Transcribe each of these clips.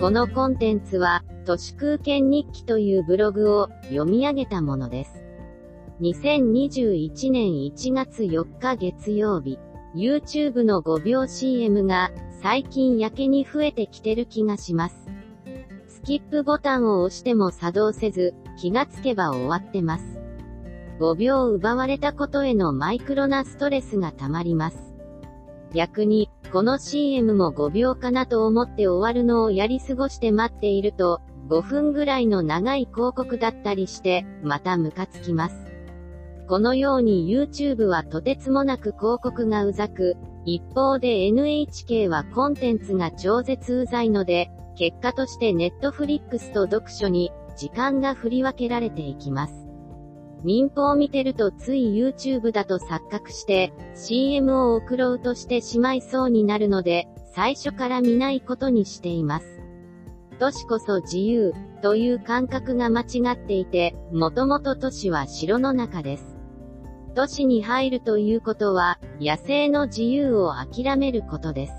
このコンテンツは、都市空間日記というブログを読み上げたものです。2021年1月4日月曜日、YouTube の5秒 CM が最近やけに増えてきてる気がします。スキップボタンを押しても作動せず、気がつけば終わってます。5秒奪われたことへのマイクロなストレスが溜まります。逆に、この CM も5秒かなと思って終わるのをやり過ごして待っていると、5分ぐらいの長い広告だったりして、またムカつきます。このように YouTube はとてつもなく広告がうざく、一方で NHK はコンテンツが超絶うざいので、結果として Netflix と読書に時間が振り分けられていきます。民放を見てるとつい YouTube だと錯覚して CM を送ろうとしてしまいそうになるので最初から見ないことにしています。都市こそ自由という感覚が間違っていて、もともと都市は城の中です。都市に入るということは野生の自由を諦めることです。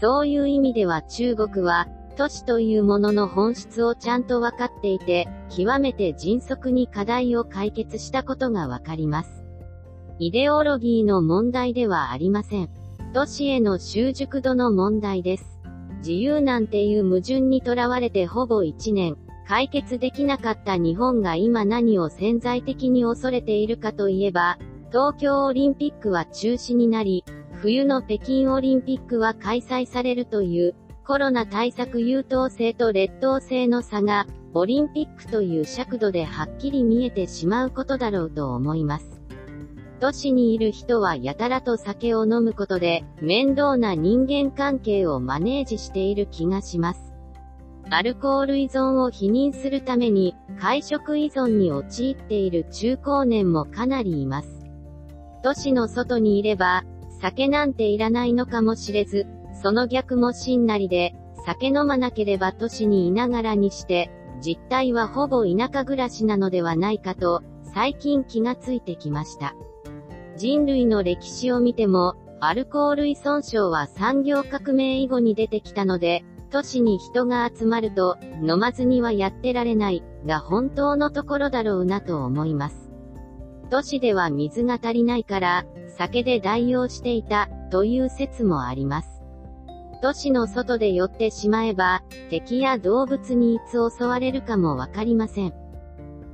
そういう意味では中国は都市というものの本質をちゃんと分かっていて、極めて迅速に課題を解決したことがわかります。イデオロギーの問題ではありません。都市への習熟度の問題です。自由なんていう矛盾にとらわれてほぼ1年、解決できなかった日本が今何を潜在的に恐れているかといえば、東京オリンピックは中止になり、冬の北京オリンピックは開催されるという、コロナ対策優等生と劣等生の差が、オリンピックという尺度ではっきり見えてしまうことだろうと思います。都市にいる人はやたらと酒を飲むことで、面倒な人間関係をマネージしている気がします。アルコール依存を否認するために、会食依存に陥っている中高年もかなりいます。都市の外にいれば、酒なんていらないのかもしれず、その逆もしんなりで、酒飲まなければ都市にいながらにして、実態はほぼ田舎暮らしなのではないかと、最近気がついてきました。人類の歴史を見ても、アルコール依存症は産業革命以後に出てきたので、都市に人が集まると、飲まずにはやってられない、が本当のところだろうなと思います。都市では水が足りないから、酒で代用していた、という説もあります。都市の外で寄ってしまえば、敵や動物にいつ襲われるかもわかりません。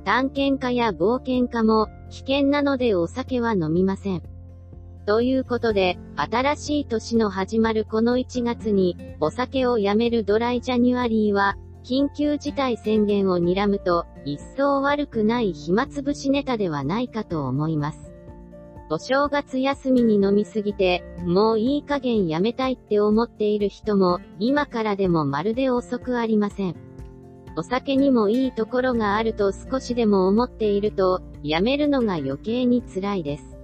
探検家や冒険家も、危険なのでお酒は飲みません。ということで、新しい年の始まるこの1月に、お酒をやめるドライジャニュアリーは、緊急事態宣言を睨むと、一層悪くない暇つぶしネタではないかと思います。お正月休みに飲みすぎて、もういい加減やめたいって思っている人も、今からでもまるで遅くありません。お酒にもいいところがあると少しでも思っていると、やめるのが余計に辛いです。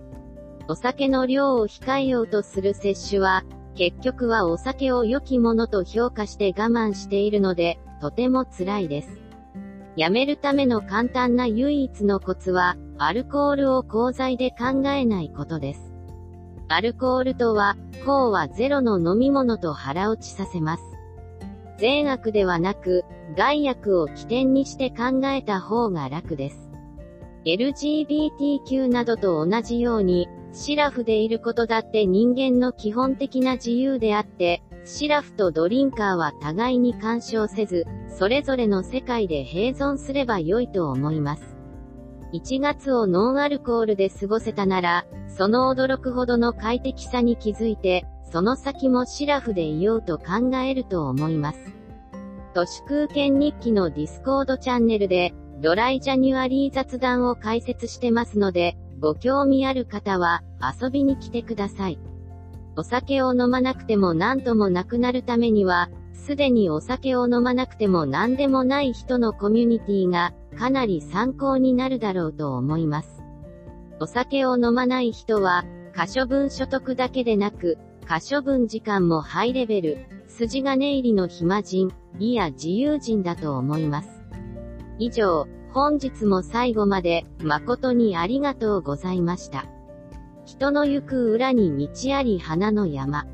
お酒の量を控えようとする摂取は、結局はお酒を良きものと評価して我慢しているので、とても辛いです。やめるための簡単な唯一のコツは、アルコールを功罪で考えないことです。アルコールとは、項はゼロの飲み物と腹落ちさせます。善悪ではなく、害悪を起点にして考えた方が楽です。LGBTQ などと同じように、シラフでいることだって人間の基本的な自由であって、シラフとドリンカーは互いに干渉せず、それぞれの世界で併存すれば良いと思います。1月をノンアルコールで過ごせたなら、その驚くほどの快適さに気づいて、その先もシラフでいようと考えると思います。都市空間日記のディスコードチャンネルで、 Dry January 雑談を開設してますので、ご興味ある方は遊びに来てください。お酒を飲まなくても何ともなくなるためには、すでにお酒を飲まなくても何でもない人のコミュニティがかなり参考になるだろうと思います。お酒を飲まない人は、可処分所得だけでなく、可処分時間もハイレベル、筋金入りの暇人、いや自由人だと思います。以上、本日も最後まで誠にありがとうございました。人の行く裏に道あり花の山。